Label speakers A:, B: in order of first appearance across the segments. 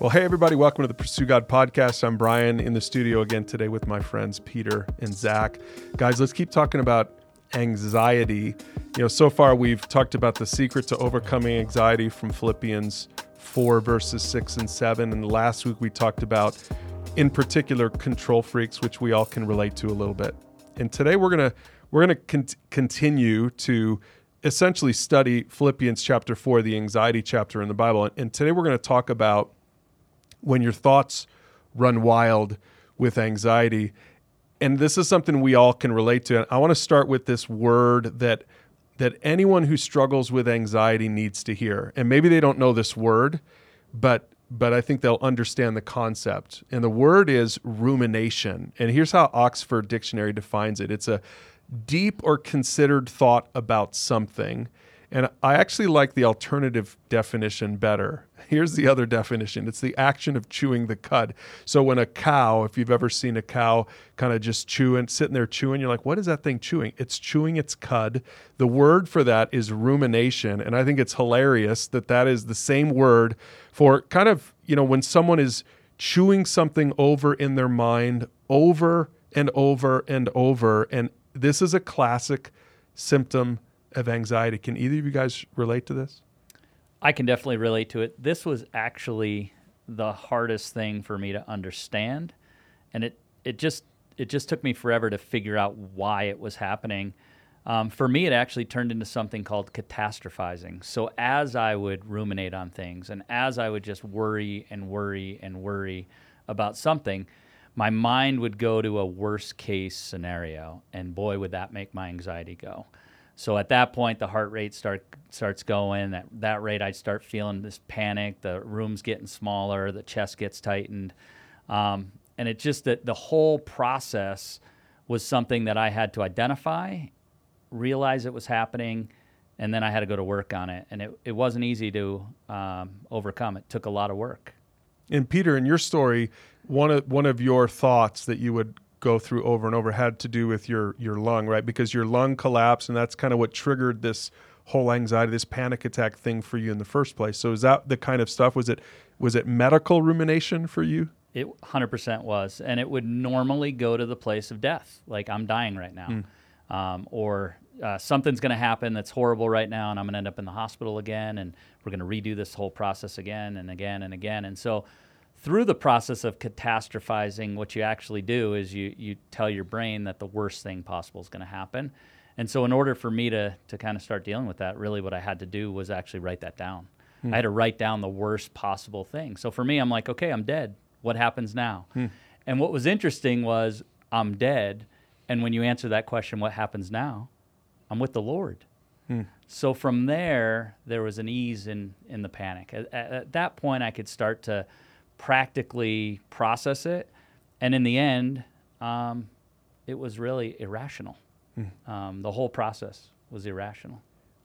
A: Well, hey, everybody, welcome to the Pursue God podcast. I'm Brian in the studio again today with my friends Peter and Zach. Guys, let's keep talking about anxiety. You know, so far we've talked about the secret to overcoming anxiety from Philippians 4, verses 6 and 7. And last week we talked about, in particular, control freaks, which we all can relate to a little bit. And today we're going to we're going to con- continue to essentially study Philippians chapter 4, the anxiety chapter in the Bible. And today we're going to talk about when your thoughts run wild with anxiety. And this is something we all can relate to. I want to start with this word that that anyone who struggles with anxiety needs to hear. And maybe they don't know this word, but but I think they'll understand the concept. And the word is rumination. And here's how Oxford Dictionary defines it. It's a deep or considered thought about something. And I actually like the alternative definition better. Here's the other definition it's the action of chewing the cud. So, when a cow, if you've ever seen a cow kind of just chewing, sitting there chewing, you're like, what is that thing chewing? It's chewing its cud. The word for that is rumination. And I think it's hilarious that that is the same word for kind of, you know, when someone is chewing something over in their mind over and over and over. And this is a classic symptom of anxiety. Can either of you guys relate to this?
B: I can definitely relate to it. This was actually the hardest thing for me to understand, and it it just it just took me forever to figure out why it was happening. Um, for me, it actually turned into something called catastrophizing. So as I would ruminate on things, and as I would just worry and worry and worry about something, my mind would go to a worst case scenario, and boy, would that make my anxiety go. So at that point, the heart rate start starts going. At that rate, I'd start feeling this panic. The room's getting smaller. The chest gets tightened, um, and it just that the whole process was something that I had to identify, realize it was happening, and then I had to go to work on it. And it, it wasn't easy to um, overcome. It took a lot of work.
A: And Peter, in your story, one of one of your thoughts that you would go through over and over had to do with your your lung, right? Because your lung collapsed, and that's kind of what triggered this whole anxiety, this panic attack thing for you in the first place. So is that the kind of stuff? Was it was it medical rumination for you?
B: It 100% was, and it would normally go to the place of death, like I'm dying right now, mm. um, or uh, something's going to happen that's horrible right now, and I'm going to end up in the hospital again, and we're going to redo this whole process again and again and again, and so through the process of catastrophizing, what you actually do is you you tell your brain that the worst thing possible is going to happen. And so, in order for me to to kind of start dealing with that, really what I had to do was actually write that down. Hmm. I had to write down the worst possible thing. So for me, I'm like, okay, I'm dead. What happens now? Hmm. And what was interesting was I'm dead. And when you answer that question, what happens now? I'm with the Lord. Hmm. So from there, there was an ease in in the panic. At, at that point, I could start to practically process it. And in the end, um, it was really irrational. Mm. Um, the whole process was irrational.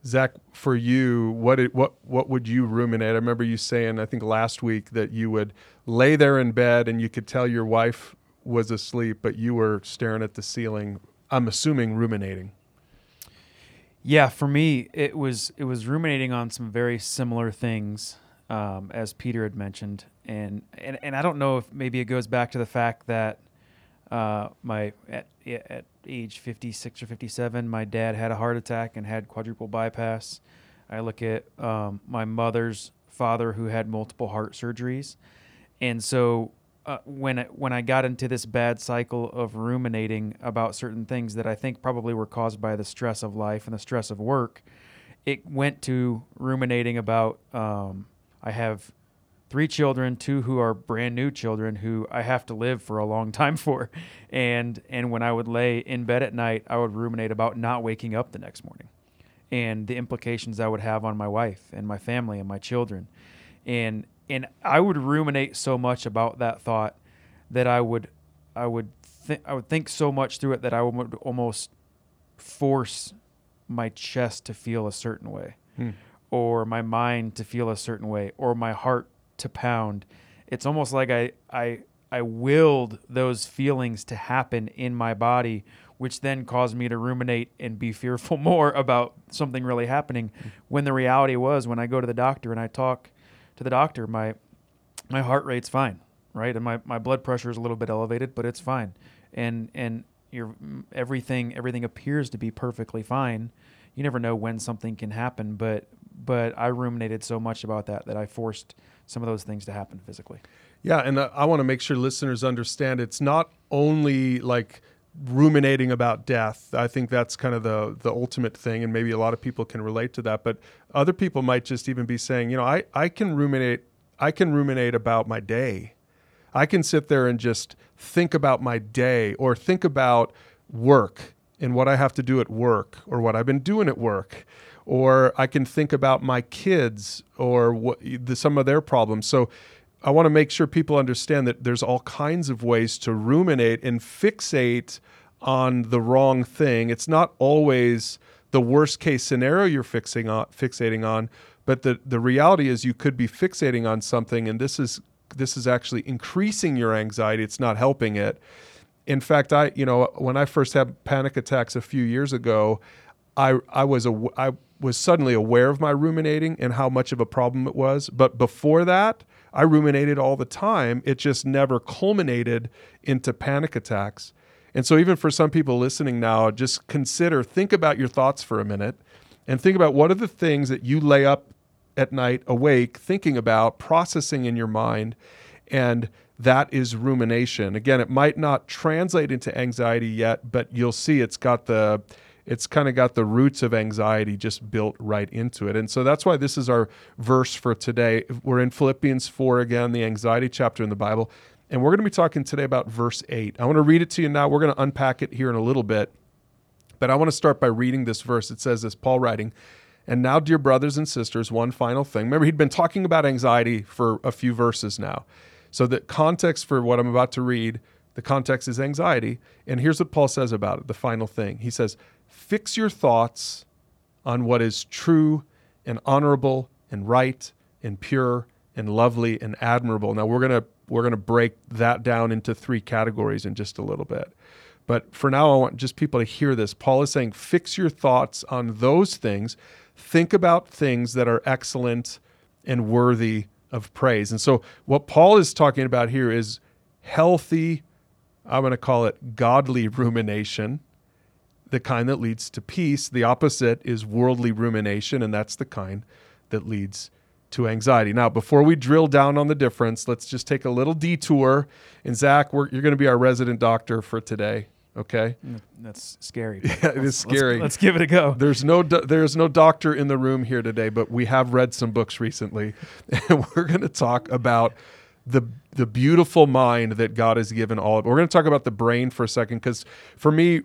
A: Zach, for you, what it, what what would you ruminate? I remember you saying, I think last week, that you would lay there in bed and you could tell your wife was asleep, but you were staring at the ceiling. I'm assuming ruminating.
C: Yeah, for me, it was it was ruminating on some very similar things um, as Peter had mentioned, and, and and I don't know if maybe it goes back to the fact that uh, my at at age 56 or 57, my dad had a heart attack and had quadruple bypass. I look at um, my mother's father who had multiple heart surgeries, and so uh, when when I got into this bad cycle of ruminating about certain things that I think probably were caused by the stress of life and the stress of work, it went to ruminating about um, I have three children, two who are brand new children who I have to live for a long time for. And and when I would lay in bed at night, I would ruminate about not waking up the next morning and the implications I would have on my wife and my family and my children. And and I would ruminate so much about that thought that I would I would th- I would think so much through it that I would almost force my chest to feel a certain way. Hmm or my mind to feel a certain way or my heart to pound. It's almost like I I I willed those feelings to happen in my body, which then caused me to ruminate and be fearful more about something really happening. Mm-hmm. When the reality was, when I go to the doctor and I talk to the doctor, my my heart rate's fine, right? And my, my blood pressure is a little bit elevated, but it's fine. And and your everything everything appears to be perfectly fine. You never know when something can happen, but but I ruminated so much about that that I forced some of those things to happen physically.
A: Yeah, and uh, I want to make sure listeners understand it's not only like ruminating about death. I think that's kind of the the ultimate thing, and maybe a lot of people can relate to that. But other people might just even be saying, you know, I, I can ruminate I can ruminate about my day. I can sit there and just think about my day or think about work and what I have to do at work or what I've been doing at work. Or I can think about my kids or what the, some of their problems. So I want to make sure people understand that there's all kinds of ways to ruminate and fixate on the wrong thing. It's not always the worst case scenario you're fixing on, fixating on, but the, the reality is you could be fixating on something and this is this is actually increasing your anxiety. It's not helping it. In fact, I you know when I first had panic attacks a few years ago, I I was a I was suddenly aware of my ruminating and how much of a problem it was. But before that, I ruminated all the time. It just never culminated into panic attacks. And so, even for some people listening now, just consider, think about your thoughts for a minute and think about what are the things that you lay up at night awake thinking about, processing in your mind. And that is rumination. Again, it might not translate into anxiety yet, but you'll see it's got the it's kind of got the roots of anxiety just built right into it. And so that's why this is our verse for today. We're in Philippians 4 again, the anxiety chapter in the Bible. And we're going to be talking today about verse 8. I want to read it to you now. We're going to unpack it here in a little bit. But I want to start by reading this verse. It says this Paul writing, And now, dear brothers and sisters, one final thing. Remember, he'd been talking about anxiety for a few verses now. So, the context for what I'm about to read, the context is anxiety. And here's what Paul says about it the final thing. He says, Fix your thoughts on what is true and honorable and right and pure and lovely and admirable. Now we're going to we're going to break that down into three categories in just a little bit. But for now I want just people to hear this. Paul is saying fix your thoughts on those things. Think about things that are excellent and worthy of praise. And so what Paul is talking about here is healthy I'm going to call it godly rumination the kind that leads to peace. The opposite is worldly rumination, and that's the kind that leads to anxiety. Now, before we drill down on the difference, let's just take a little detour. And Zach, you're going to be our resident doctor for today. Okay,
C: mm, that's scary.
A: Yeah, it is scary.
C: Let's, let's, give it a go.
A: There's no do- there's no doctor in the room here today, but we have read some books recently, and we're going to talk about the the beautiful mind that God has given all of. We're going to talk about the brain for a second because for me,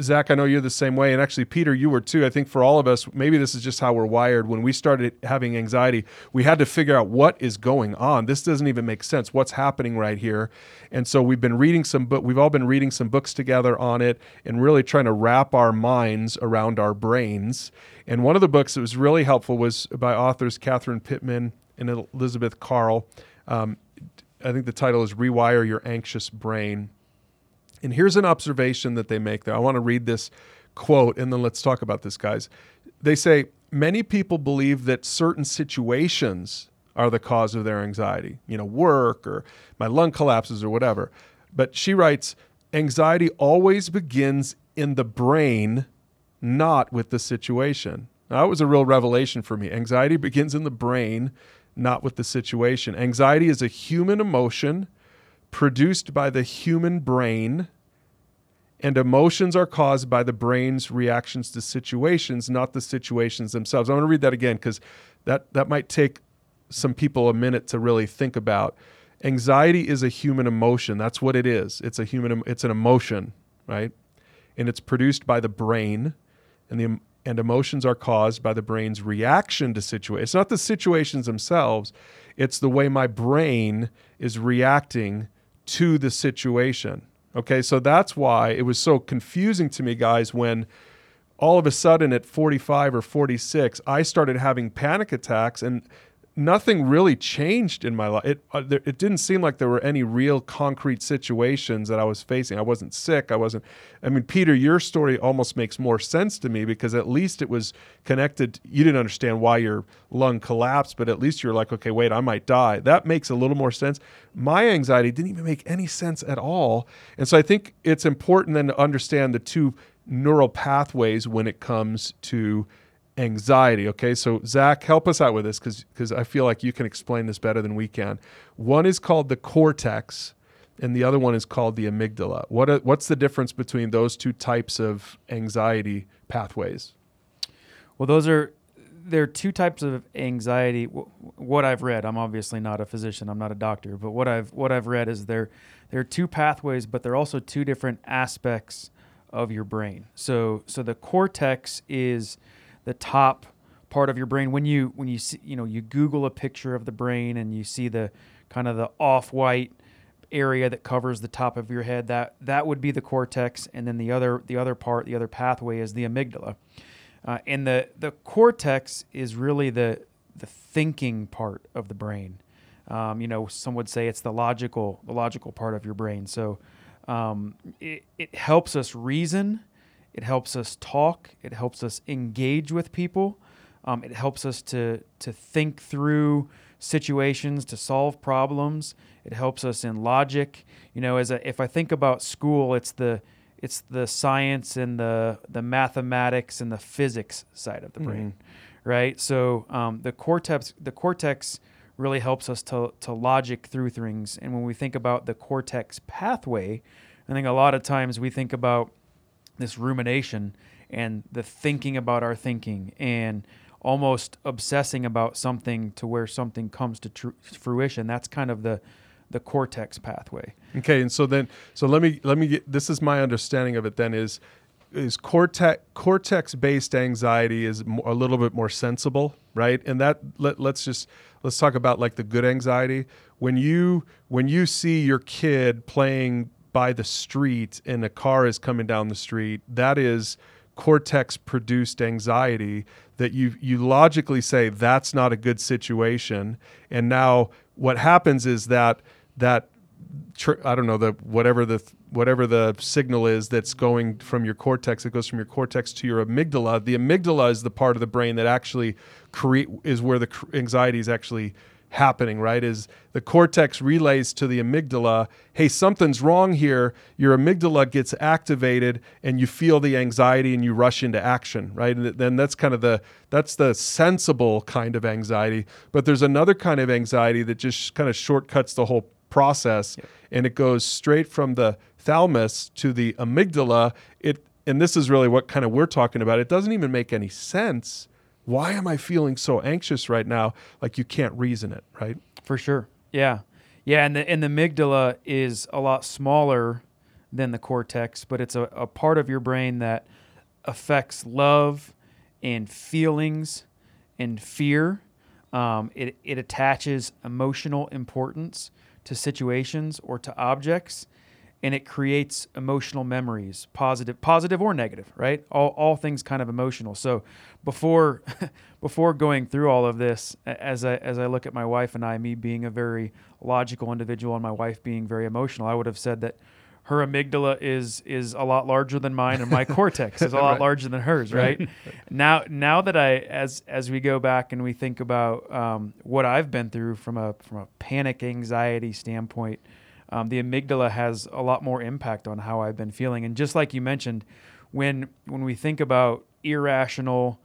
A: Zach, I know you're the same way, and actually, Peter, you were too. I think for all of us, maybe this is just how we're wired. When we started having anxiety, we had to figure out what is going on. This doesn't even make sense. What's happening right here? And so we've been reading some book. We've all been reading some books together on it, and really trying to wrap our minds around our brains. And one of the books that was really helpful was by authors Catherine Pittman and Elizabeth Karle. Um, I think the title is "Rewire Your Anxious Brain." And here's an observation that they make there. I want to read this quote and then let's talk about this, guys. They say, Many people believe that certain situations are the cause of their anxiety, you know, work or my lung collapses or whatever. But she writes, anxiety always begins in the brain, not with the situation. Now, that was a real revelation for me. Anxiety begins in the brain, not with the situation. Anxiety is a human emotion produced by the human brain, and emotions are caused by the brain's reactions to situations, not the situations themselves. I want to read that again because that, that might take some people a minute to really think about. Anxiety is a human emotion. That's what it is. It's a human. It's an emotion, right? And it's produced by the brain, and the and emotions are caused by the brain's reaction to situations. It's not the situations themselves. It's the way my brain is reacting to the situation. Okay, so that's why it was so confusing to me, guys, when all of a sudden at 45 or 46, I started having panic attacks. And nothing really changed in my life. It uh, there, it didn't seem like there were any real concrete situations that I was facing. I wasn't sick. I wasn't. I mean, Peter, your story almost makes more sense to me because at least it was connected. You didn't understand why your lung collapsed, but at least you're like, okay, wait, I might die. That makes a little more sense. My anxiety didn't even make any sense at all, and so I think it's important then to understand the two neural pathways when it comes to anxiety. Okay, so Zach, help us out with this because because I feel like you can explain this better than we can. One is called the cortex, and the other one is called the amygdala. What are, what's the difference between those two types of anxiety pathways?
C: Well, those are there are two types of anxiety. What I've read, I'm obviously not a physician, I'm not a doctor, but what I've what I've read is there there are two pathways, but they're also two different aspects of your brain. So so the cortex is the top part of your brain. When you when you see you know you google a picture of the brain and you see the kind of the off-white area that covers the top of your head that that would be the cortex. And then the other the other part the other pathway is the amygdala. Uh, and the the cortex is really the the thinking part of the brain. Um, you know some would say it's the logical the logical part of your brain. So um, it, it helps us reason it helps us talk. It helps us engage with people. Um, it helps us to to think through situations, to solve problems. It helps us in logic. You know, as a, if I think about school, it's the it's the science and the the mathematics and the physics side of the brain, mm-hmm. right? So um, the cortex the cortex really helps us to to logic through things. And when we think about the cortex pathway, I think a lot of times we think about this rumination and the thinking about our thinking and almost obsessing about something to where something comes to tr- fruition. That's kind of the the cortex pathway.
A: Okay and so then so let me let me get this is my understanding of it then is is cortex cortex based anxiety is a little bit more sensible right? And that let, let's just let's talk about like the good anxiety. When you when you see your kid playing by the street and a car is coming down the street, that is cortex produced anxiety that you you logically say that's not a good situation. And now what happens is that that tr- I don't know the whatever the whatever the signal is that's going from your cortex it goes from your cortex to your amygdala. The amygdala is the part of the brain that actually create is where the anxiety is actually happening, right? Is the cortex relays to the amygdala, hey, something's wrong here. Your amygdala gets activated and you feel the anxiety and you rush into action, right? And then that's kind of the that's the sensible kind of anxiety. But there's another kind of anxiety that just kind of shortcuts the whole process and it goes straight from the thalamus to the amygdala. It and this is really what kind of we're talking about. It doesn't even make any sense why am I feeling so anxious right now? Like you can't reason it, right?
C: For sure. Yeah. Yeah. And the, and the amygdala is a lot smaller than the cortex, but it's a, a part of your brain that affects love and feelings and fear. Um, it, it attaches emotional importance to situations or to objects and it creates emotional memories positive positive or negative right all, all things kind of emotional so before before going through all of this as I as I look at my wife and I me being a very logical individual and my wife being very emotional I would have said that her amygdala is is a lot larger than mine and my cortex is a lot right. larger than hers right? right? now now that I as as we go back and we think about um, what I've been through from a from a panic anxiety standpoint um, the amygdala has a lot more impact on how I've been feeling. And just like you mentioned, when when we think about irrational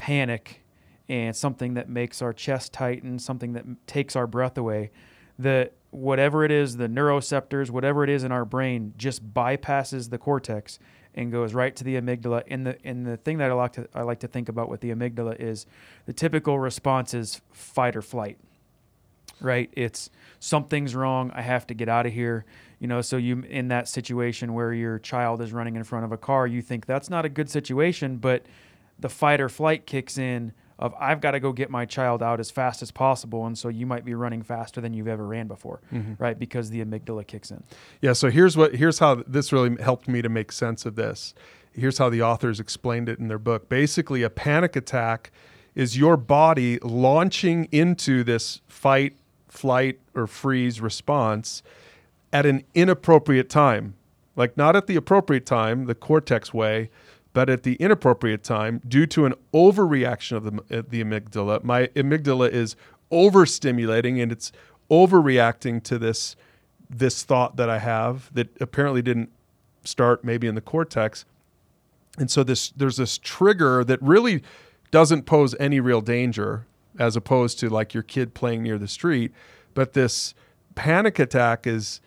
C: panic and something that makes our chest tighten, something that takes our breath away, that whatever it is, the neuroceptors, whatever it is in our brain, just bypasses the cortex and goes right to the amygdala. And the and the thing that I like to I like to think about with the amygdala is the typical response is fight or flight right? It's something's wrong. I have to get out of here. You know, so you in that situation where your child is running in front of a car, you think that's not a good situation, but the fight or flight kicks in of I've got to go get my child out as fast as possible, and so you might be running faster than you've ever ran before, mm-hmm. right? Because the amygdala kicks in.
A: Yeah. So here's what here's how this really helped me to make sense of this. Here's how the authors explained it in their book. Basically, a panic attack is your body launching into this fight, flight, or freeze response at an inappropriate time. Like not at the appropriate time, the cortex way, but at the inappropriate time due to an overreaction of the, uh, the amygdala. My amygdala is overstimulating and it's overreacting to this this thought that I have that apparently didn't start maybe in the cortex. And so this there's this trigger that really doesn't pose any real danger as opposed to like your kid playing near the street, but this panic attack is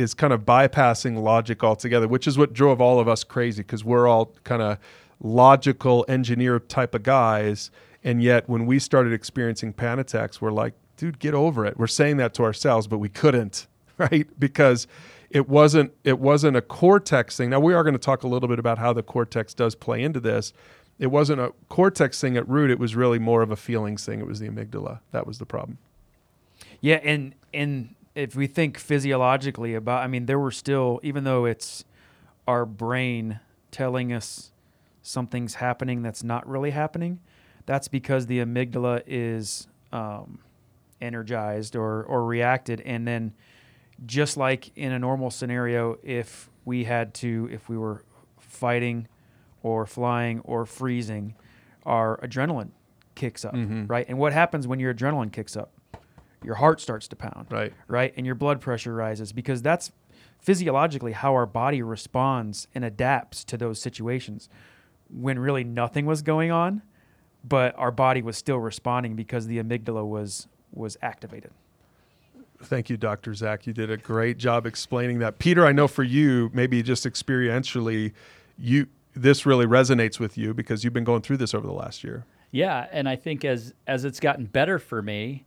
A: is kind of bypassing logic altogether, which is what drove all of us crazy because we're all kind of logical engineer type of guys. And yet, when we started experiencing panic attacks, we're like, dude, get over it. We're saying that to ourselves, but we couldn't, right? Because it wasn't it wasn't a cortex thing. Now we are going to talk a little bit about how the cortex does play into this. It wasn't a cortex thing at root. It was really more of a feelings thing. It was the amygdala. That was the problem.
C: Yeah, and and if we think physiologically about, I mean, there were still, even though it's our brain telling us something's happening that's not really happening, that's because the amygdala is um, energized or, or reacted. And then, just like in a normal scenario, if we had to, if we were fighting or flying or freezing, our adrenaline kicks up,
A: Mhm.
C: right? And what happens when your adrenaline kicks up? Your heart starts to pound
A: Right.
C: right? And your blood pressure rises because that's physiologically how our body responds and adapts to those situations when really nothing was going on, but our body was still responding because the amygdala was was activated.
A: Thank you, Dr. Zach. You did a great job explaining that. Peter, I know for you, maybe just experientially, you this really resonates with you because you've been going through this over the last year.
B: Yeah, and I think as as it's gotten better for me,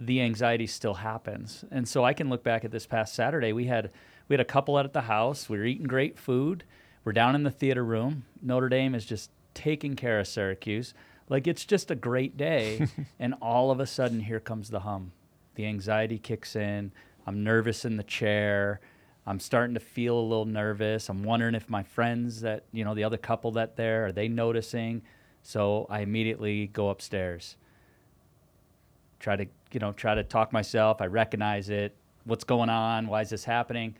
B: the anxiety still happens. And so I can look back at this past Saturday. We had we had a couple out at the house. We were eating great food. We're down in the theater room. Notre Dame is just taking care of Syracuse. Like it's just a great day. and all of a sudden here comes the hum. The anxiety kicks in. I'm nervous in the chair. I'm starting to feel a little nervous. I'm wondering if my friends that, you know, the other couple that there, are they noticing? So I immediately go upstairs. Try to, you know, try to talk myself. I recognize it. What's going on? Why is this happening?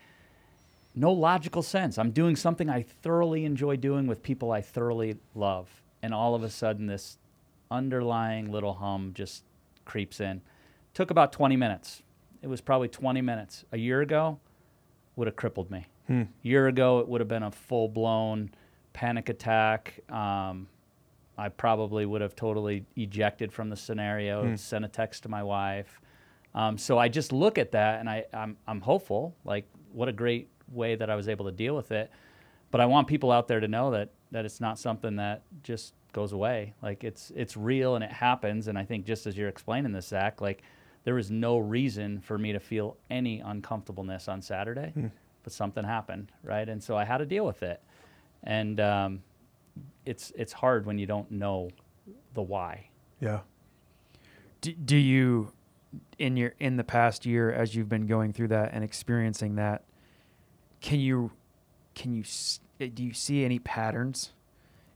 B: No logical sense. I'm doing something I thoroughly enjoy doing with people I thoroughly love. And all of a sudden this underlying little hum just creeps in. Took about 20 minutes. It was probably 20 minutes. A year ago would have crippled me.
A: Hmm.
B: A year ago it would have been a full-blown panic attack. Um, I probably would have totally ejected from the scenario,
A: Hmm.
B: sent a text to my wife. Um, so I just look at that and I, I'm, I'm hopeful. Like, what a great way that I was able to deal with it. But I want people out there to know that that it's not something that just goes away. Like it's it's real and it happens. And I think just as you're explaining this, Zach, like there was no reason for me to feel any uncomfortableness on Saturday, but something happened, right? And so I had to deal with it. And um, it's it's hard when you don't know the why.
A: Yeah.
C: Do, do you in your in the past year as you've been going through that and experiencing that can you can you eh, do you see any patterns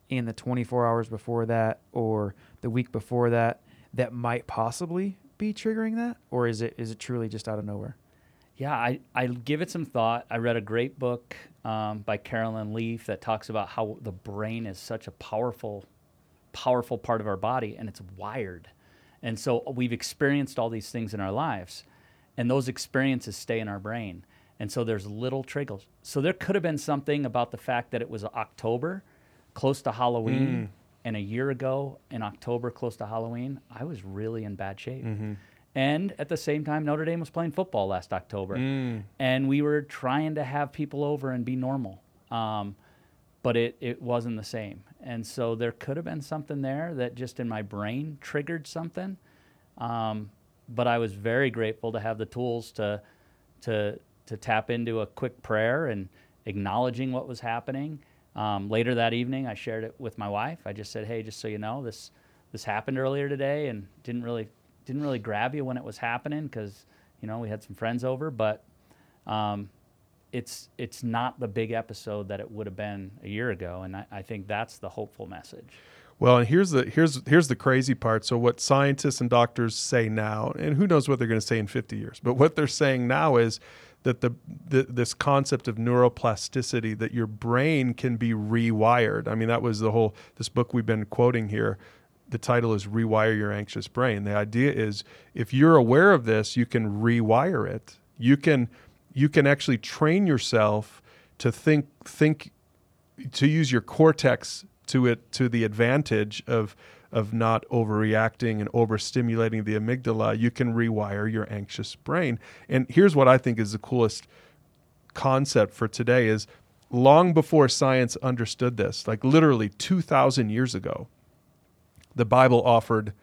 C: in the 24 hours before that or the week before that that might possibly be triggering that or is it is it truly just out of nowhere
B: Yeah, I, I give it some thought. I read a great book um, by Carolyn Leaf that talks about how the brain is such a powerful, powerful part of our body and it's wired. And so we've experienced all these things in our lives, and those experiences stay in our brain. And so there's little triggers. So there could have been something about the fact that it was October, close to Halloween, and a year ago in October, close to Halloween, I was really in bad shape. And at the same time, Notre Dame was playing football last October, and we were trying to have people over and be normal. Um, but it, it wasn't the same. And so there could have been something there that just in my brain triggered something. Um, but I was very grateful to have the tools to, to, to tap into a quick prayer and acknowledging what was happening. Um, later that evening, I shared it with my wife. I just said, "Hey, just so you know, this this happened earlier today, and didn't really didn't really grab you when it was happening because you know we had some friends over, but um, it's it's not the big episode that it would have been a year ago, and I, I think that's the hopeful message.
A: Well, and here's the here's here's the crazy part. So what scientists and doctors say now, and who knows what they're going to say in 50 years, but what they're saying now is that the, the this concept of neuroplasticity that your brain can be rewired. I mean, that was the whole this book we've been quoting here. The title is Rewire Your Anxious Brain. The idea is if you're aware of this, you can rewire it. You can you can actually train yourself to think think to use your cortex to it to the advantage of of not overreacting and overstimulating the amygdala, you can rewire your anxious brain. And here's what I think is the coolest concept for today is long before science understood this, like literally 2000 years ago, the Bible offered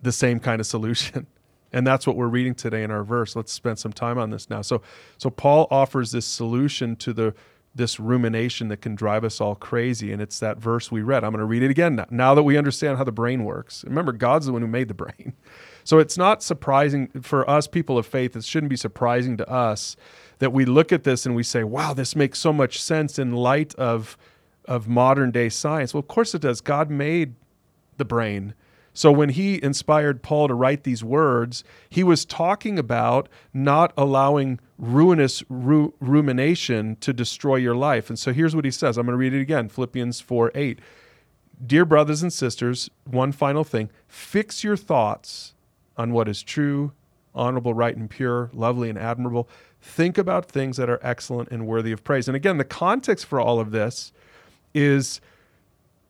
A: the same kind of solution. And that's what we're reading today in our verse. Let's spend some time on this now. So so Paul offers this solution to the this rumination that can drive us all crazy. And it's that verse we read. I'm going to read it again now, now that we understand how the brain works. Remember, God's the one who made the brain. So it's not surprising for us, people of faith, it shouldn't be surprising to us that we look at this and we say, wow, this makes so much sense in light of, of modern day science. Well, of course it does. God made the brain. So when he inspired Paul to write these words, he was talking about not allowing ruinous ru- rumination to destroy your life. And so here's what he says. I'm going to read it again Philippians 4 8. Dear brothers and sisters, one final thing fix your thoughts on what is true, honorable, right, and pure, lovely, and admirable. Think about things that are excellent and worthy of praise. And again, the context for all of this is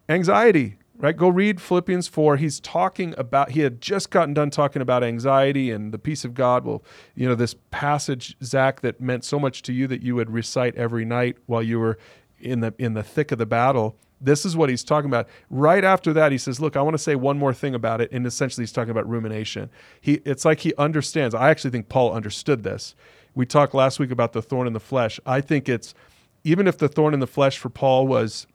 A: anxiety right? Go read Philippians 4. He's talking about, he had just gotten done talking about anxiety and the peace of God. Well, you know, this passage, Zach, that meant so much to you that you would recite every night while you were in the in the thick of the battle. This is what he's talking about. Right after that, he says, "Look, I want to say one more thing about it." And essentially, he's talking about rumination. He, it's like he understands. I actually think Paul understood this. We talked last week about the thorn in the flesh. I think it's even if the thorn in the flesh for Paul was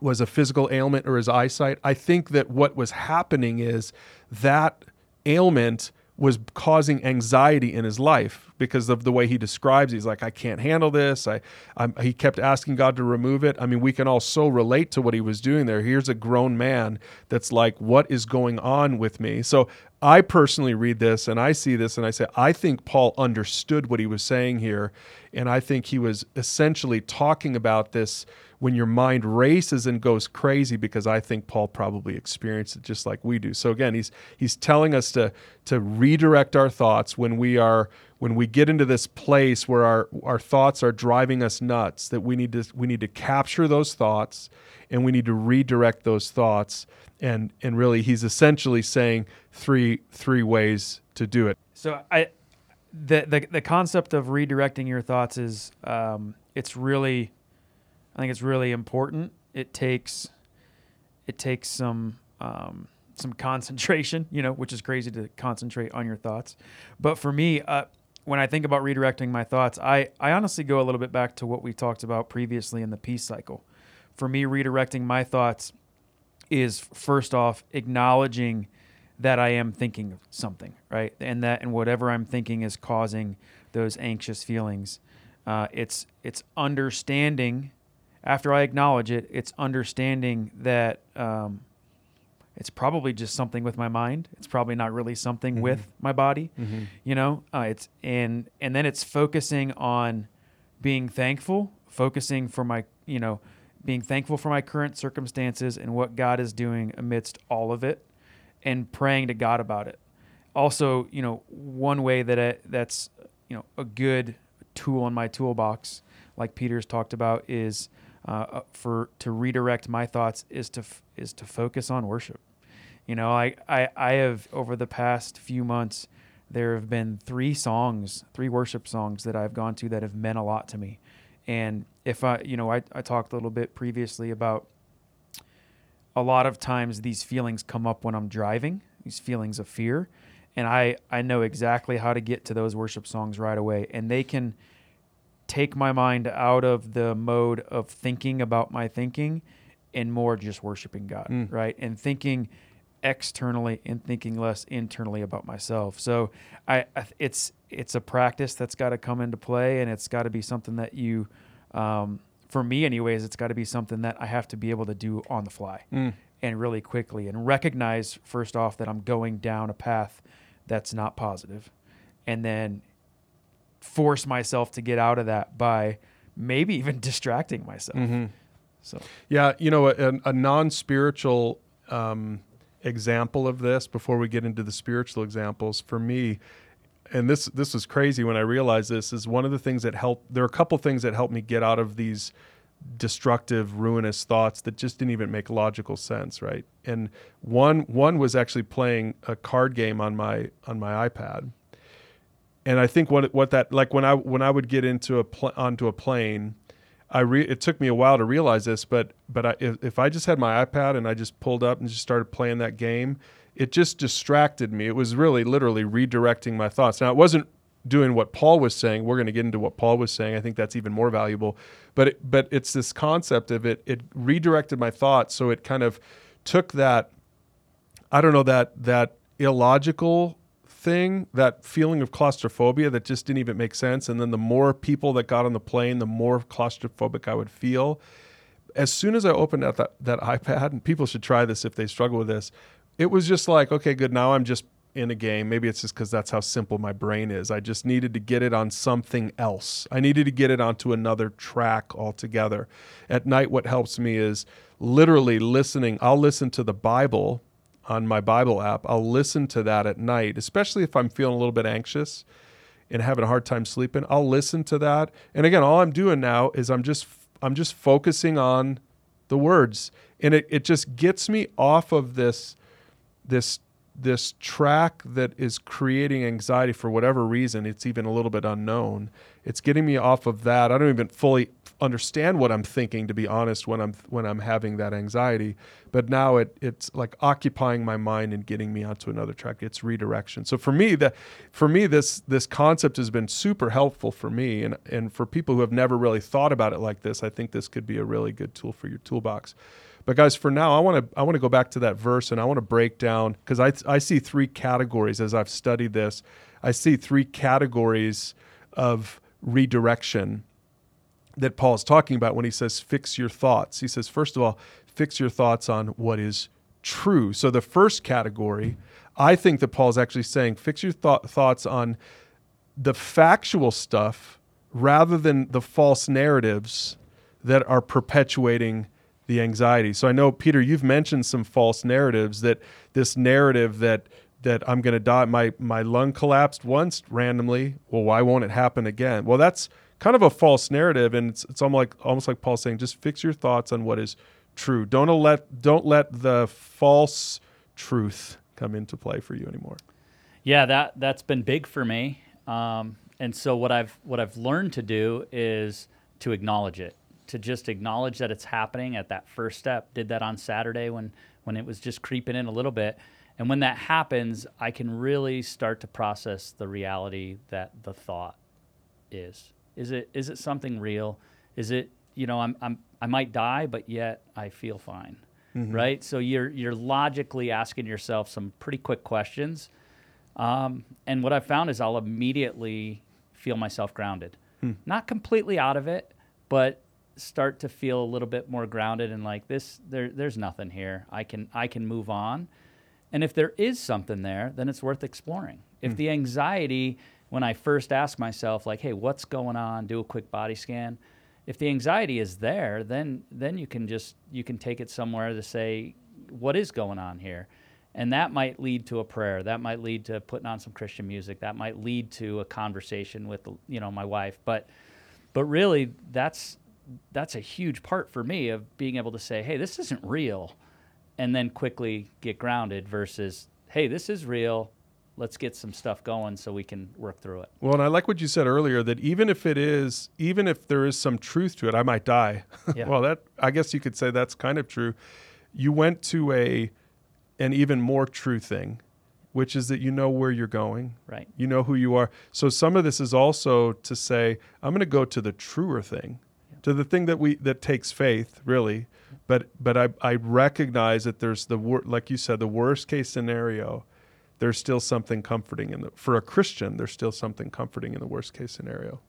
A: was a physical ailment or his eyesight. I think that what was happening is that ailment was causing anxiety in his life because of the way he describes. He's like, I can't handle this. I, I'm, he kept asking God to remove it. I mean, we can all so relate to what he was doing there. Here's a grown man that's like, what is going on with me? So I personally read this and I see this and I say, I think Paul understood what he was saying here, and I think he was essentially talking about this when your mind races and goes crazy because I think Paul probably experienced it just like we do. So again, he's he's telling us to to redirect our thoughts when we are when we get into this place where our our thoughts are driving us nuts that we need to we need to capture those thoughts and we need to redirect those thoughts and and really he's essentially saying three three ways to do it.
C: So I the the, the concept of redirecting your thoughts is um, it's really I think it's really important. It takes it takes some um, some concentration, you know, which is crazy to concentrate on your thoughts. But for me, uh, when I think about redirecting my thoughts, I I honestly go a little bit back to what we talked about previously in the peace cycle. For me, redirecting my thoughts is first off acknowledging that I am thinking something, right? And that and whatever I'm thinking is causing those anxious feelings. Uh, it's it's understanding after I acknowledge it, it's understanding that um, it's probably just something with my mind. It's probably not really something mm-hmm. with my body. Mm-hmm. You know, uh, it's and and then it's focusing on being thankful, focusing for my you know being thankful for my current circumstances and what God is doing amidst all of it, and praying to God about it. Also, you know, one way that I, that's you know a good tool in my toolbox, like Peter's talked about, is uh, for to redirect my thoughts is to f- is to focus on worship. You know, I, I I have over the past few months there have been three songs, three worship songs that I've gone to that have meant a lot to me. And if I, you know, I, I talked a little bit previously about a lot of times these feelings come up when I'm driving, these feelings of fear. And I, I know exactly how to get to those worship songs right away. And they can, take my mind out of the mode of thinking about my thinking and more just worshiping God, mm. right? And thinking externally and thinking less internally about myself. So I, I it's it's a practice that's got to come into play, and it's got to be something that you, um, for me anyways, it's got to be something that I have to be able to do on the fly. Mm. and really quickly and recognize first off that I'm going down a path that's not positive and then force myself to get out of that by maybe even distracting myself.
A: Mm-hmm.
C: So
A: Yeah, you know, a, a non-spiritual um, example of this before we get into the spiritual examples for me, and this this was crazy when I realized this is one of the things that helped. There are a couple things that helped me get out of these destructive, ruinous thoughts that just didn't even make logical sense, right? And one one was actually playing a card game on my on my iPad. And I think what what that like when I when I would get into a pl- onto a plane, I re- it took me a while to realize this, but but I, if, if I just had my iPad and I just pulled up and just started playing that game, it just distracted me. It was really literally redirecting my thoughts. Now it wasn't doing what Paul was saying. We're going to get into what Paul was saying. I think that's even more valuable. But it, but it's this concept of it. It redirected my thoughts, so it kind of took that. I don't know that that illogical thing, that feeling of claustrophobia that just didn't even make sense. And then the more people that got on the plane, the more claustrophobic I would feel. As soon as I opened up that, that iPad, and people should try this if they struggle with this, it was just like, okay, good. Now I'm just in a game. Maybe it's just because that's how simple my brain is. I just needed to get it on something else. I needed to get it onto another track altogether. At night, what helps me is literally listening. I'll listen to the Bible on my Bible app. I'll listen to that at night, especially if I'm feeling a little bit anxious and having a hard time sleeping. I'll listen to that. And again, all I'm doing now is I'm just I'm just focusing on the words. And it, it just gets me off of this this this track that is creating anxiety for whatever reason. It's even a little bit unknown. It's getting me off of that. I don't even fully understand what I'm thinking to be honest when I'm when I'm having that anxiety. But now it it's like occupying my mind and getting me onto another track. It's redirection. So for me that for me this this concept has been super helpful for me and and for people who have never really thought about it like this, I think this could be a really good tool for your toolbox. But guys, for now, I want to I want to go back to that verse and I want to break down because I I see three categories as I've studied this. I see three categories of redirection that Paul is talking about when he says fix your thoughts. He says first of all, fix your thoughts on what is true. So the first category, I think that Paul's actually saying fix your th- thoughts on the factual stuff rather than the false narratives that are perpetuating the anxiety. So I know Peter, you've mentioned some false narratives that this narrative that that I'm going to die, my my lung collapsed once randomly. Well, why won't it happen again? Well, that's kind of a false narrative, and it's it's almost like almost like Paul saying, just fix your thoughts on what is true. Don't let don't let the false truth come into play for you anymore.
B: Yeah, that that's been big for me. Um, and so what I've what I've learned to do is to acknowledge it to just acknowledge that it's happening at that first step. Did that on Saturday when when it was just creeping in a little bit. And when that happens, I can really start to process the reality that the thought is. Is it is it something real? Is it, you know, I'm I'm I might die, but yet I feel fine. Mm-hmm. Right? So you're you're logically asking yourself some pretty quick questions. Um, and what I've found is I'll immediately feel myself grounded. Hmm. Not completely out of it, but start to feel a little bit more grounded and like this there there's nothing here. I can I can move on. And if there is something there, then it's worth exploring. If mm. the anxiety when I first ask myself like, "Hey, what's going on?" do a quick body scan. If the anxiety is there, then then you can just you can take it somewhere to say, "What is going on here?" And that might lead to a prayer. That might lead to putting on some Christian music. That might lead to a conversation with you know my wife. But but really, that's that's a huge part for me of being able to say, hey, this isn't real, and then quickly get grounded versus, hey, this is real. Let's get some stuff going so we can work through it.
A: Well, and I like what you said earlier that even if it is, even if there is some truth to it, I might die. Yeah. well, that I guess you could say that's kind of true. You went to a an even more true thing, which is that you know where you're going.
B: Right.
A: You know who you are. So some of this is also to say, I'm going to go to the truer thing to the thing that we that takes faith really but but i i recognize that there's the wor- like you said the worst case scenario there's still something comforting in the for a christian there's still something comforting in the worst case scenario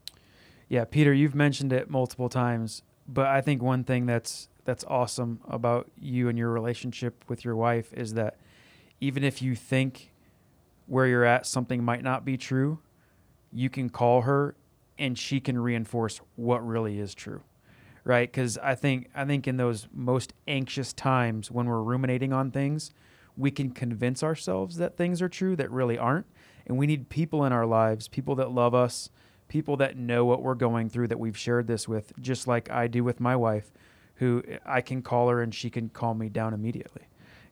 C: yeah peter you've mentioned it multiple times but I think one thing that's that's awesome about you and your relationship with your wife is that even if you think where you're at something might not be true, you can call her and she can reinforce what really is true. Right? Cuz I think I think in those most anxious times when we're ruminating on things, we can convince ourselves that things are true that really aren't. And we need people in our lives, people that love us, people that know what we're going through that we've shared this with, just like I do with my wife, who I can call her and she can calm me down immediately.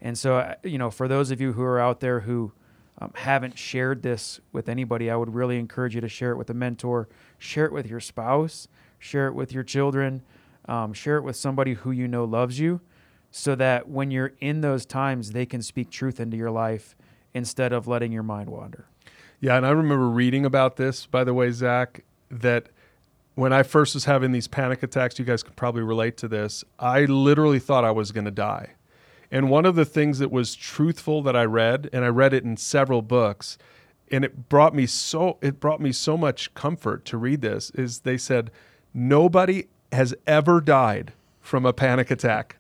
C: And so, uh, you know, for those of you who are out there who um, haven't shared this with anybody, I would really encourage you to share it with a mentor, share it with your spouse, share it with your children, um, share it with somebody who you know loves you, so that when you're in those times, they can speak truth into your life instead of letting your mind wander.
A: Yeah, and I remember reading about this, by the way, Zach, that when I first was having these panic attacks, you guys could probably relate to this. I literally thought I was going to die. And one of the things that was truthful that I read, and I read it in several books, and it brought me so it brought me so much comfort to read this is they said nobody has ever died from a panic attack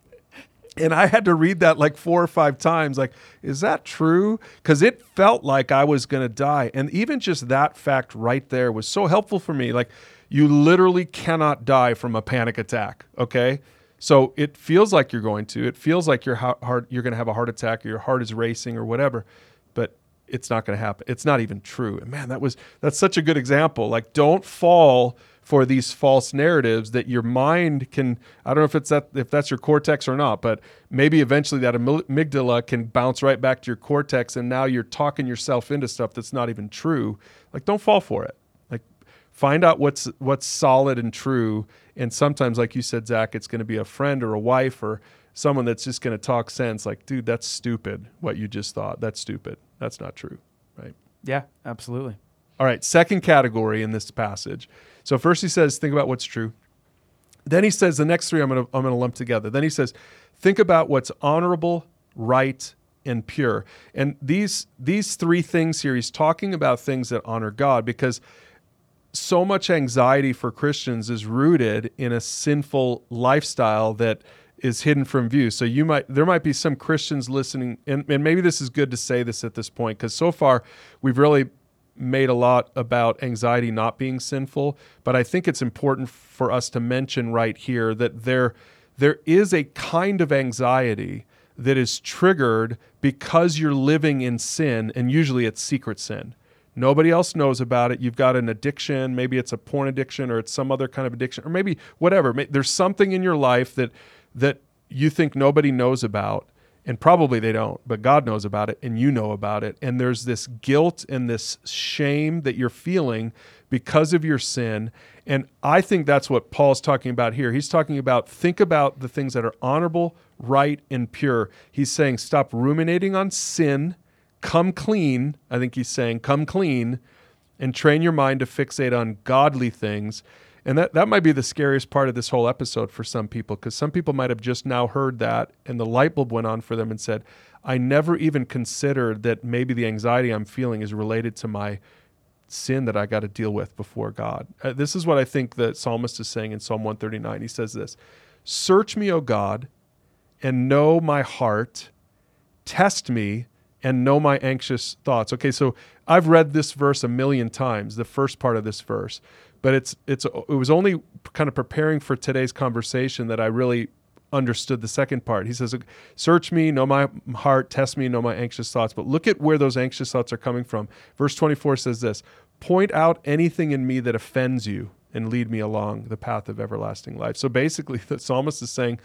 A: and I had to read that like four or five times. Like, is that true? Because it felt like I was going to die. And even just that fact right there was so helpful for me. Like, you literally cannot die from a panic attack. Okay. So it feels like you're going to. It feels like your heart, you're going to have a heart attack or your heart is racing or whatever. But it's not going to happen. It's not even true. And man, that was that's such a good example. Like, don't fall for these false narratives that your mind can I don't know if it's that if that's your cortex or not, but maybe eventually that amygdala can bounce right back to your cortex and now you're talking yourself into stuff that's not even true. Like don't fall for it. Like find out what's what's solid and true and sometimes like you said Zach, it's going to be a friend or a wife or someone that's just going to talk sense like dude that's stupid what you just thought. That's stupid. That's not true, right?
C: Yeah, absolutely.
A: All right, second category in this passage. So first he says, think about what's true. Then he says the next three I'm going to I'm going to lump together. Then he says, think about what's honorable, right, and pure. And these these three things here he's talking about things that honor God because so much anxiety for Christians is rooted in a sinful lifestyle that is hidden from view. So you might there might be some Christians listening and, and maybe this is good to say this at this point because so far we've really made a lot about anxiety not being sinful, but I think it's important for us to mention right here that there there is a kind of anxiety that is triggered because you're living in sin and usually it's secret sin. Nobody else knows about it. You've got an addiction, maybe it's a porn addiction or it's some other kind of addiction or maybe whatever. There's something in your life that that you think nobody knows about and probably they don't, but God knows about it and you know about it. And there's this guilt and this shame that you're feeling because of your sin. And I think that's what Paul's talking about here. He's talking about think about the things that are honorable, right, and pure. He's saying stop ruminating on sin, come clean. I think he's saying come clean and train your mind to fixate on godly things. And that, that might be the scariest part of this whole episode for some people, because some people might have just now heard that and the light bulb went on for them and said, I never even considered that maybe the anxiety I'm feeling is related to my sin that I got to deal with before God. Uh, this is what I think the psalmist is saying in Psalm 139. He says this Search me, O God, and know my heart, test me and know my anxious thoughts. Okay, so I've read this verse a million times, the first part of this verse but it's it's it was only kind of preparing for today's conversation that I really understood the second part. He says, "Search me, know my heart, test me, know my anxious thoughts." But look at where those anxious thoughts are coming from. Verse 24 says this, "Point out anything in me that offends you and lead me along the path of everlasting life." So basically, the psalmist is saying,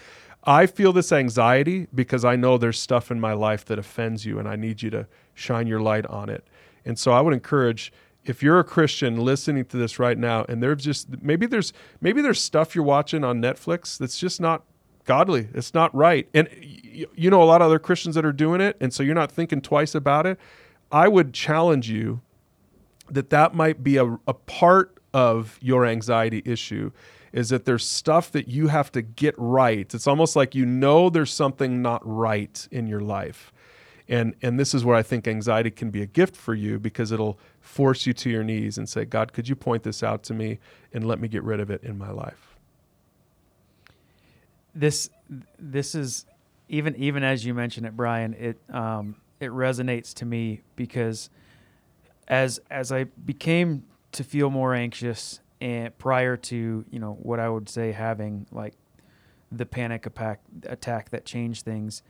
A: I feel this anxiety because I know there's stuff in my life that offends you and I need you to shine your light on it. And so I would encourage if you're a Christian listening to this right now, and there's just maybe there's maybe there's stuff you're watching on Netflix that's just not godly. It's not right, and you know a lot of other Christians that are doing it, and so you're not thinking twice about it. I would challenge you that that might be a, a part of your anxiety issue is that there's stuff that you have to get right. It's almost like you know there's something not right in your life. And and this is where I think anxiety can be a gift for you because it'll force you to your knees and say, God, could you point this out to me and let me get rid of it in my life?
C: this this is even even as you mentioned it, Brian. It um, it resonates to me because as as I became to feel more anxious and prior to you know what I would say having like the panic attack attack that changed things.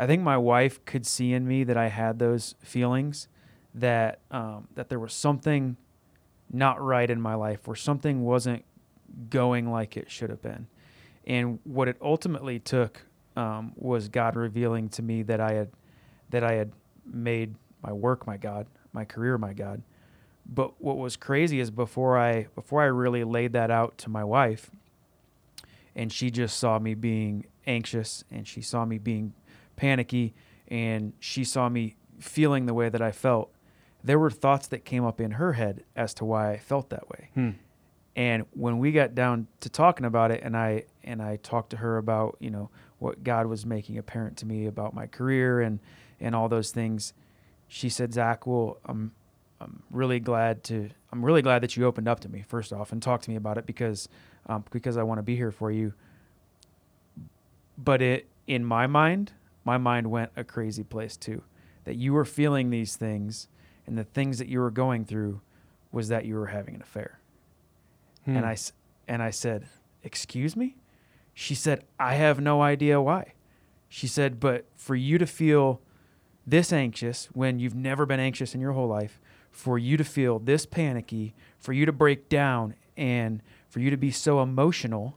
C: I think my wife could see in me that I had those feelings, that um, that there was something not right in my life, where something wasn't going like it should have been, and what it ultimately took um, was God revealing to me that I had that I had made my work my God, my career my God. But what was crazy is before I before I really laid that out to my wife, and she just saw me being anxious and she saw me being panicky and she saw me feeling the way that I felt. There were thoughts that came up in her head as to why I felt that way.
A: Hmm.
C: And when we got down to talking about it and I and I talked to her about, you know, what God was making apparent to me about my career and and all those things, she said, "Zach, well, I'm I'm really glad to I'm really glad that you opened up to me first off and talked to me about it because um, because I want to be here for you. But it in my mind, my mind went a crazy place too. That you were feeling these things, and the things that you were going through was that you were having an affair.
A: Hmm.
C: And I and I said, "Excuse me." She said, "I have no idea why." She said, "But for you to feel this anxious when you've never been anxious in your whole life, for you to feel this panicky, for you to break down and for you to be so emotional,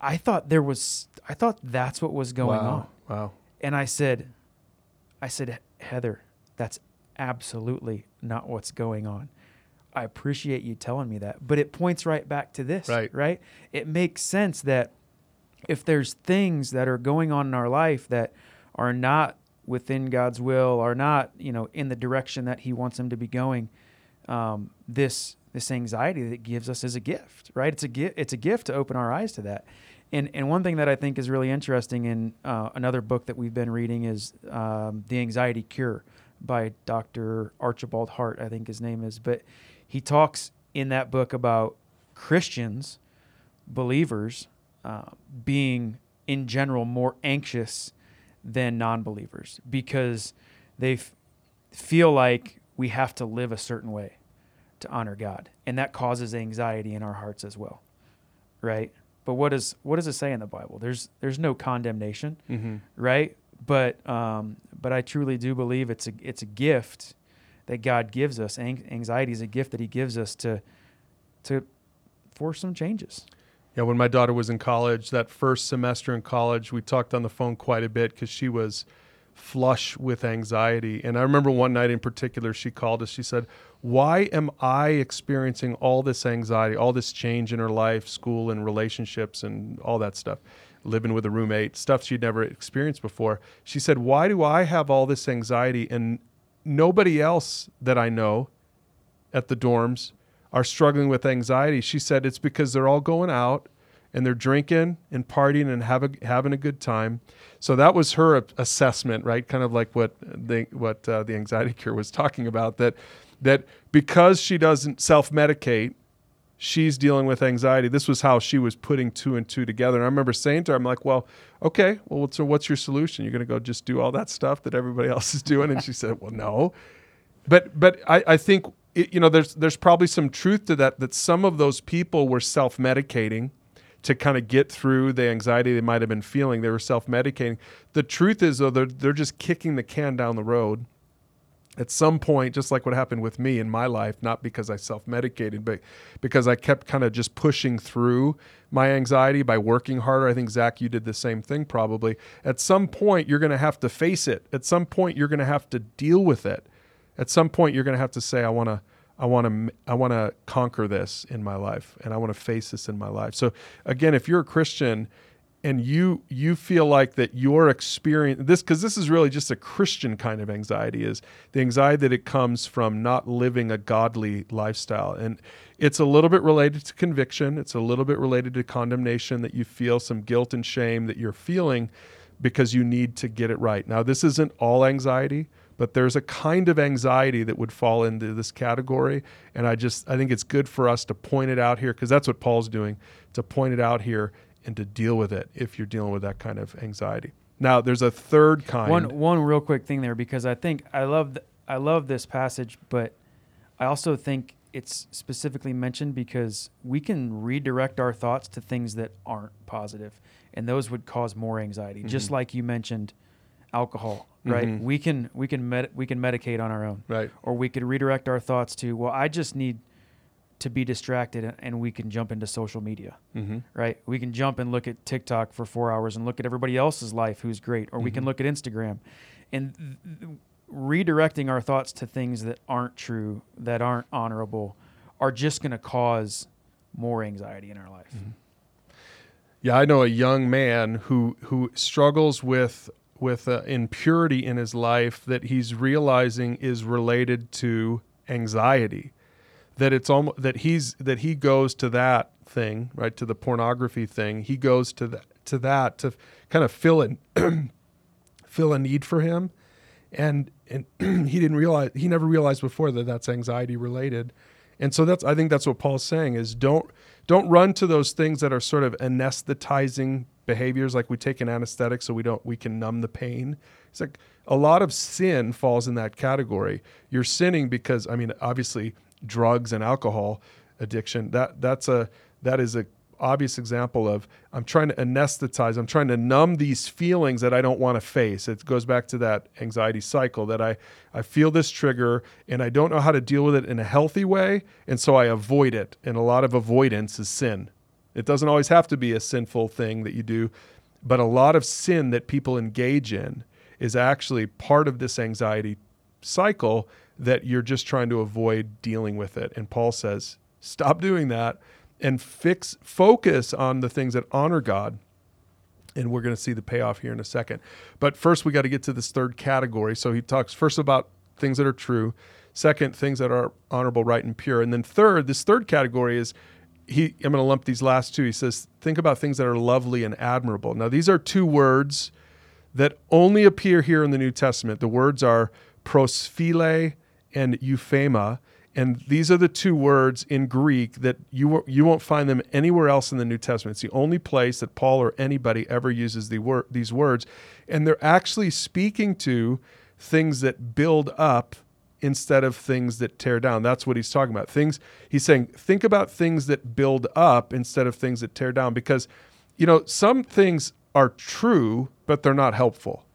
C: I thought there was I thought that's what was going
A: wow.
C: on.
A: Wow.
C: And I said I said, "Heather, that's absolutely not what's going on." I appreciate you telling me that, but it points right back to this,
A: Right.
C: right? It makes sense that if there's things that are going on in our life that are not within God's will, are not, you know, in the direction that He wants them to be going, um, this this anxiety that gives us is a gift, right? It's a gift. It's a gift to open our eyes to that. And and one thing that I think is really interesting in uh, another book that we've been reading is um, The Anxiety Cure by Dr. Archibald Hart, I think his name is. But he talks in that book about Christians, believers, uh, being in general more anxious than non-believers because they f- feel like we have to live a certain way to honor God, and that causes anxiety in our hearts as well, right? But what does what does it say in the Bible? There's there's no condemnation,
A: Mm-hmm.
C: right? But um, but I truly do believe it's a it's a gift that God gives us. An- anxiety is a gift that He gives us to to for some changes.
A: Yeah, when my daughter was in college, that first semester in college, we talked on the phone quite a bit because she was flush with anxiety. And I remember one night in particular, she called us. She said, Why am I experiencing all this anxiety, all this change in her life, school and relationships and all that stuff? Living with a roommate, stuff she'd never experienced before. She said, Why do I have all this anxiety and nobody else that I know at the dorms are struggling with anxiety. She said it's because they're all going out and they're drinking and partying and have a, having a good time. So that was her assessment, right? Kind of like what the what uh, the anxiety cure was talking about that that because she doesn't self-medicate, she's dealing with anxiety. This was how she was putting two and two together. And I remember saying to her, I'm like, well, okay, well, so what's your solution? You're going to go just do all that stuff that everybody else is doing? And she said, well, no but but I, I think it, you know there's there's probably some truth to that that some of those people were self-medicating to kind of get through the anxiety they might have been feeling they were self-medicating. The truth is though they're, they're just kicking the can down the road. At some point just like what happened with me in my life not because i self-medicated but because i kept kind of just pushing through my anxiety by working harder. I think zach you did the same thing probably. At some point you're going to have to face it. At some point you're going to have to deal with it. At some point you're going to have to say i want to i want to i want to conquer this in my life and i want to face this in my life. So again if you're a christian and you you feel like that your experience this because this is really just a christian kind of anxiety is the anxiety that it comes from not living a godly lifestyle. And it's a little bit related to conviction. It's a little bit related to condemnation that you feel some guilt and shame that you're feeling because you need to get it right. Now this isn't all anxiety but there's a kind of anxiety that would fall into this category and i just i think it's good for us to point it out here because that's what paul's doing to point it out here and to deal with it if you're dealing with that kind of anxiety. Now, there's a third kind.
C: One one real quick thing there because I think I love th- I love this passage, but I also think it's specifically mentioned because we can redirect our thoughts to things that aren't positive, and those would cause more anxiety. Just
A: Mm-hmm.
C: like you mentioned, alcohol, right?
A: Mhm.
C: We can we can med- we can medicate on our own,
A: right.
C: or we could redirect our thoughts to well, I just need to be distracted, and- we can jump into social media
A: Mm-hmm.
C: right? We can jump and look at TikTok for four hours and look at everybody else's life who's great, or we can
A: Mhm.
C: look at Instagram, and th- th- redirecting our thoughts to things that aren't true, that aren't honorable, are just going to cause more anxiety in our life.
A: Yeah, I know a young man who who struggles with with impurity in his life that he's realizing is related to anxiety. That it's almost that he's that he goes to that thing, right, to the pornography thing. He goes to that to that to kind of fill in fill a need for him, and and he didn't realize he never realized before that that's anxiety related, and so that's I think that's what Paul's saying is don't don't run to those things that are sort of anesthetizing behaviors like we take an anesthetic so we don't we can numb the pain. It's like a lot of sin falls in that category. You're sinning because I mean obviously drugs and alcohol addiction that that's a that is a obvious example of I'm trying to anesthetize, I'm trying to numb these feelings that I don't want to face. It goes back to that anxiety cycle that I, I feel this trigger and I don't know how to deal with it in a healthy way. And so I avoid it. And a lot of avoidance is sin. It doesn't always have to be a sinful thing that you do, but a lot of sin that people engage in is actually part of this anxiety cycle that you're just trying to avoid dealing with it. And Paul says, stop doing that and fix focus on the things that honor God. And we're going to see the payoff here in a second. But first, we got to get to this third category. So he talks first about things that are true, second, things that are honorable, right, and pure. And then third, this third category is he I'm going to lump these last two. He says, think about things that are lovely and admirable. Now, these are two words that only appear here in the New Testament. The words are prosphile and euphema. And these are the two words in Greek that you, you won't find them anywhere else in the New Testament. It's the only place that Paul or anybody ever uses the wor- these words. And they're actually speaking to things that build up instead of things that tear down. That's what he's talking about. Things he's saying, think about things that build up instead of things that tear down because you know, some things are true but they're not helpful.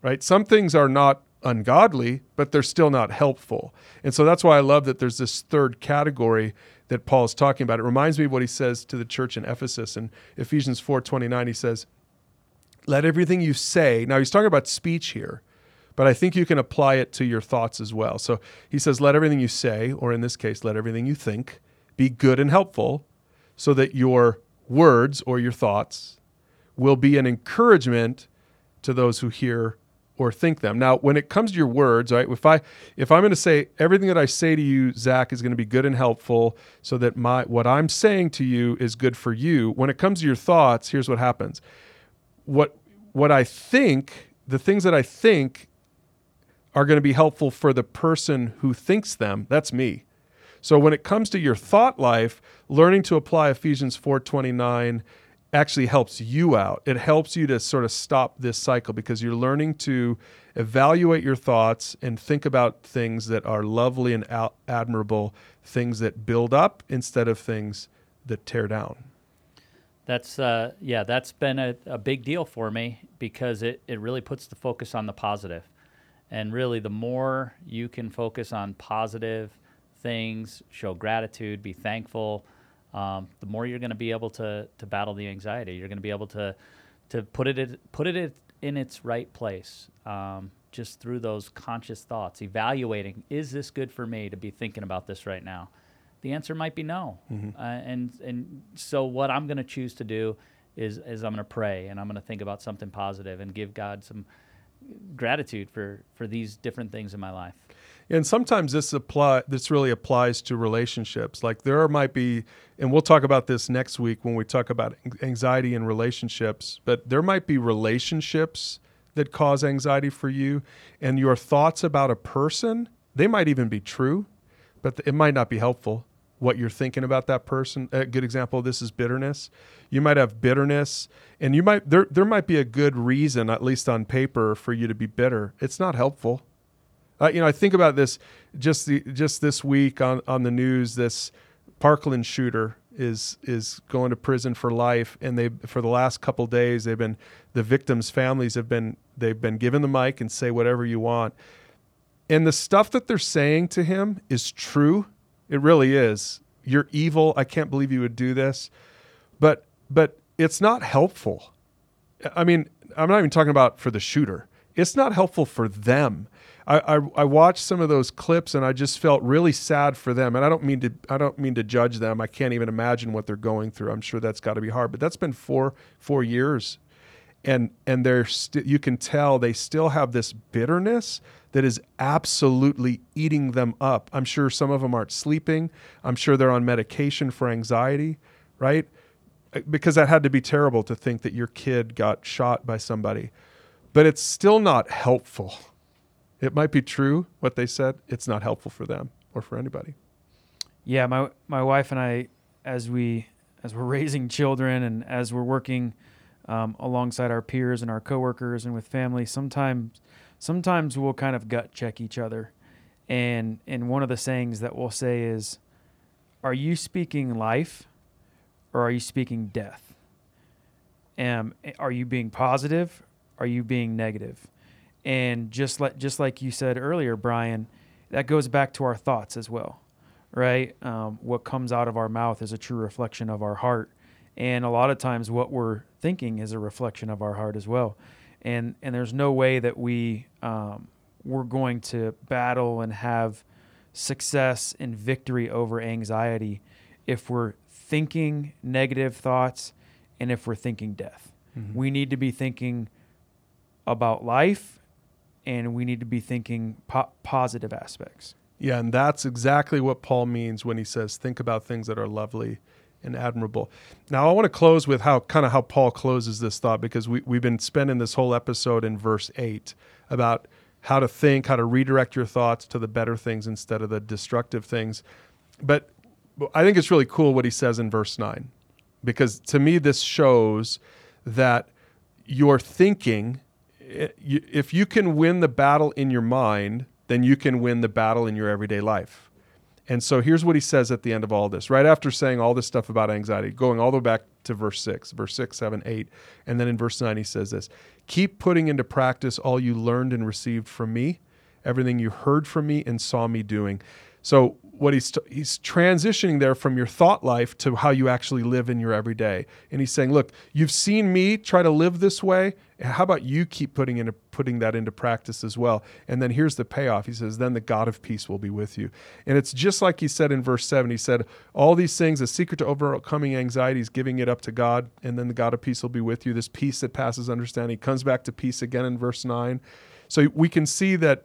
A: Right? Some things are not ungodly but they're still not helpful. And so that's why I love that there's this third category that Paul's talking about. It reminds me of what he says to the church in Ephesus in Ephesians 4:29 he says, "Let everything you say." Now he's talking about speech here but I think you can apply it to your thoughts as well. So he says, let everything you say, or in this case, let everything you think, be good and helpful, so that your words or your thoughts will be an encouragement to those who hear or think them. Now, when it comes to your words, right? If I if I'm going to say everything that I say to you, Zach, is going to be good and helpful, so that my what I'm saying to you is good for you. When it comes to your thoughts, here's what happens. What what I think, the things that I think are going to be helpful for the person who thinks them. That's me. So when it comes to your thought life, learning to apply Ephesians 4:29 actually helps you out. It helps you to sort of stop this cycle because you're learning to evaluate your thoughts and think about things that are lovely and admirable, things that build up instead of things that tear down.
B: That's uh, yeah, that's been a, a big deal for me because it, it really puts the focus on the positive. And really the more you can focus on positive things, show gratitude, be thankful, um, the more you're going to be able to to battle the anxiety. You're going to be able to to put it in, put it in its right place. Um, just through those conscious thoughts, evaluating, is this good for me to be thinking about this right now? The answer might be no. Uh, and and so what I'm going to choose to do is is I'm going to pray and I'm going to think about something positive and give God some gratitude for for these different things in my life.
A: And sometimes this apply this really applies to relationships. Like there might be, and we'll talk about this next week when we talk about anxiety in relationships. But there might be relationships that cause anxiety for you, and your thoughts about a person they might even be true, but it might not be helpful. What you're thinking about that person. A good example of this is bitterness. You might have bitterness, and you might there there might be a good reason, at least on paper, for you to be bitter. It's not helpful. Uh, you know, I think about this just the just this week on on the news. This Parkland shooter is is going to prison for life, and they for the last couple days they've been the victims' families have been they've been given the mic and say whatever you want, and the stuff that they're saying to him is true. It really is. You're evil. I can't believe you would do this, but but it's not helpful. I mean, I'm not even talking about for the shooter. It's not helpful for them. I, I, I watched some of those clips and I just felt really sad for them. And I don't mean to I don't mean to judge them. I can't even imagine what they're going through. I'm sure that's got to be hard. But that's been four four years, and and they're st- you can tell they still have this bitterness that is absolutely eating them up. I'm sure some of them aren't sleeping. I'm sure they're on medication for anxiety, right? Uh, because that had to be terrible to think that your kid got shot by somebody. But it's still not helpful it might be true what they said. It's not helpful for them or for anybody.
C: Yeah, my my wife and I, as we as we're raising children and as we're working um, alongside our peers and our coworkers and with family, sometimes sometimes we'll kind of gut check each other, and and one of the sayings that we'll say is, "Are you speaking life, or are you speaking death? Um, are you being positive? Are you being negative?" And just like just like you said earlier, Brian, that goes back to our thoughts as well, right? Um, what comes out of our mouth is a true reflection of our heart, and a lot of times what we're thinking is a reflection of our heart as well. And and there's no way that we um, we're going to battle and have success and victory over anxiety if we're thinking negative thoughts and if we're thinking death. Mm-hmm. We need to be thinking about life and we need to be thinking po- positive aspects.
A: Yeah, and that's exactly what Paul means when he says, "Think about things that are lovely and admirable." Now, I want to close with how kind of how Paul closes this thought because we we've been spending this whole episode in verse eight about how to think, how to redirect your thoughts to the better things instead of the destructive things. But I think it's really cool what he says in verse nine, because to me this shows that your thinking eh, if you can win the battle in your mind, then you can win the battle in your everyday life. And so here's what he says at the end of all this, right after saying all this stuff about anxiety, going all the way back to verse 6, verse 6, 7, 8. And then in verse 9, he says this Keep putting into practice all you learned and received from me, everything you heard from me and saw me doing. So what he's he's transitioning there from your thought life to how you actually live in your everyday. And he's saying, look, you've seen me try to live this way. How about you keep putting into putting that into practice as well? And then here's the payoff. He says, then the God of peace will be with you. And it's just like he said in verse seven. He said, all these things, the secret to overcoming anxiety is giving it up to God, and then the God of peace will be with you. This peace that passes understanding comes back to peace again in verse nine. So we can see that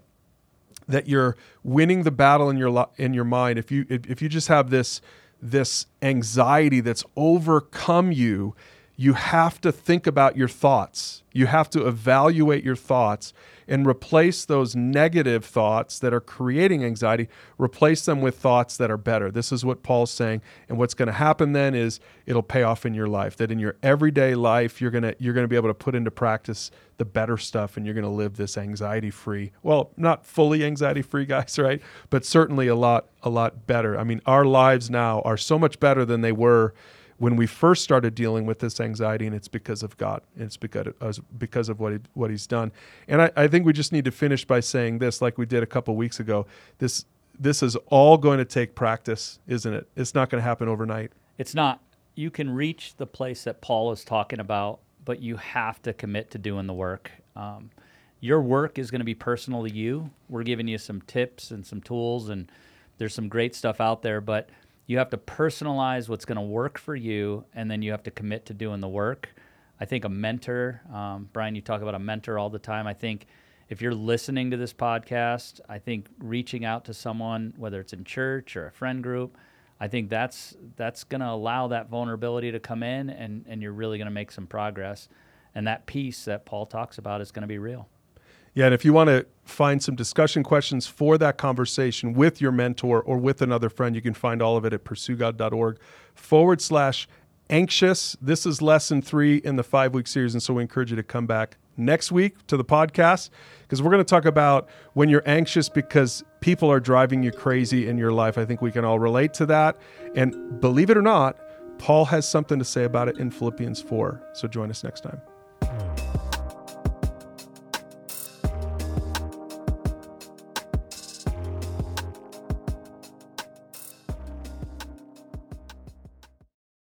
A: that you're winning the battle in your in your mind if you if, if you just have this this anxiety that's overcome you you have to think about your thoughts you have to evaluate your thoughts and replace those negative thoughts that are creating anxiety, replace them with thoughts that are better. This is what Paul's saying. And what's going to happen then is it'll pay off in your life. That in your everyday life, you're going to you're going to be able to put into practice the better stuff and you're going to live this anxiety free. Well, not fully anxiety free guys, right? But certainly a lot a lot better. I mean, our lives now are so much better than they were when we first started dealing with this anxiety, and it's because of God. It's because of, because of what he, what He's done. And I, I think we just need to finish by saying this, like we did a couple weeks ago. This this is all going to take practice, isn't it? It's not going to happen overnight.
B: It's not. You can reach the place that Paul is talking about, but you have to commit to doing the work. Um, your work is going to be personal to you. We're giving you some tips and some tools, and there's some great stuff out there, but you have to personalize what's going to work for you, and then you have to commit to doing the work. I think a mentor, um, Brian, you talk about a mentor all the time. I think if you're listening to this podcast, I think reaching out to someone, whether it's in church or a friend group, I think that's that's going to allow that vulnerability to come in, and and you're really going to make some progress. And that peace that Paul talks about is going to be real.
A: Yeah, and if you want to find some discussion questions for that conversation with your mentor or with another friend, you can find all of it at pursuegod.org forward slash anxious. This is lesson three in the five week series. And so we encourage you to come back next week to the podcast because we're going to talk about when you're anxious because people are driving you crazy in your life. I think we can all relate to that. And believe it or not, Paul has something to say about it in Philippians 4. So join us next time.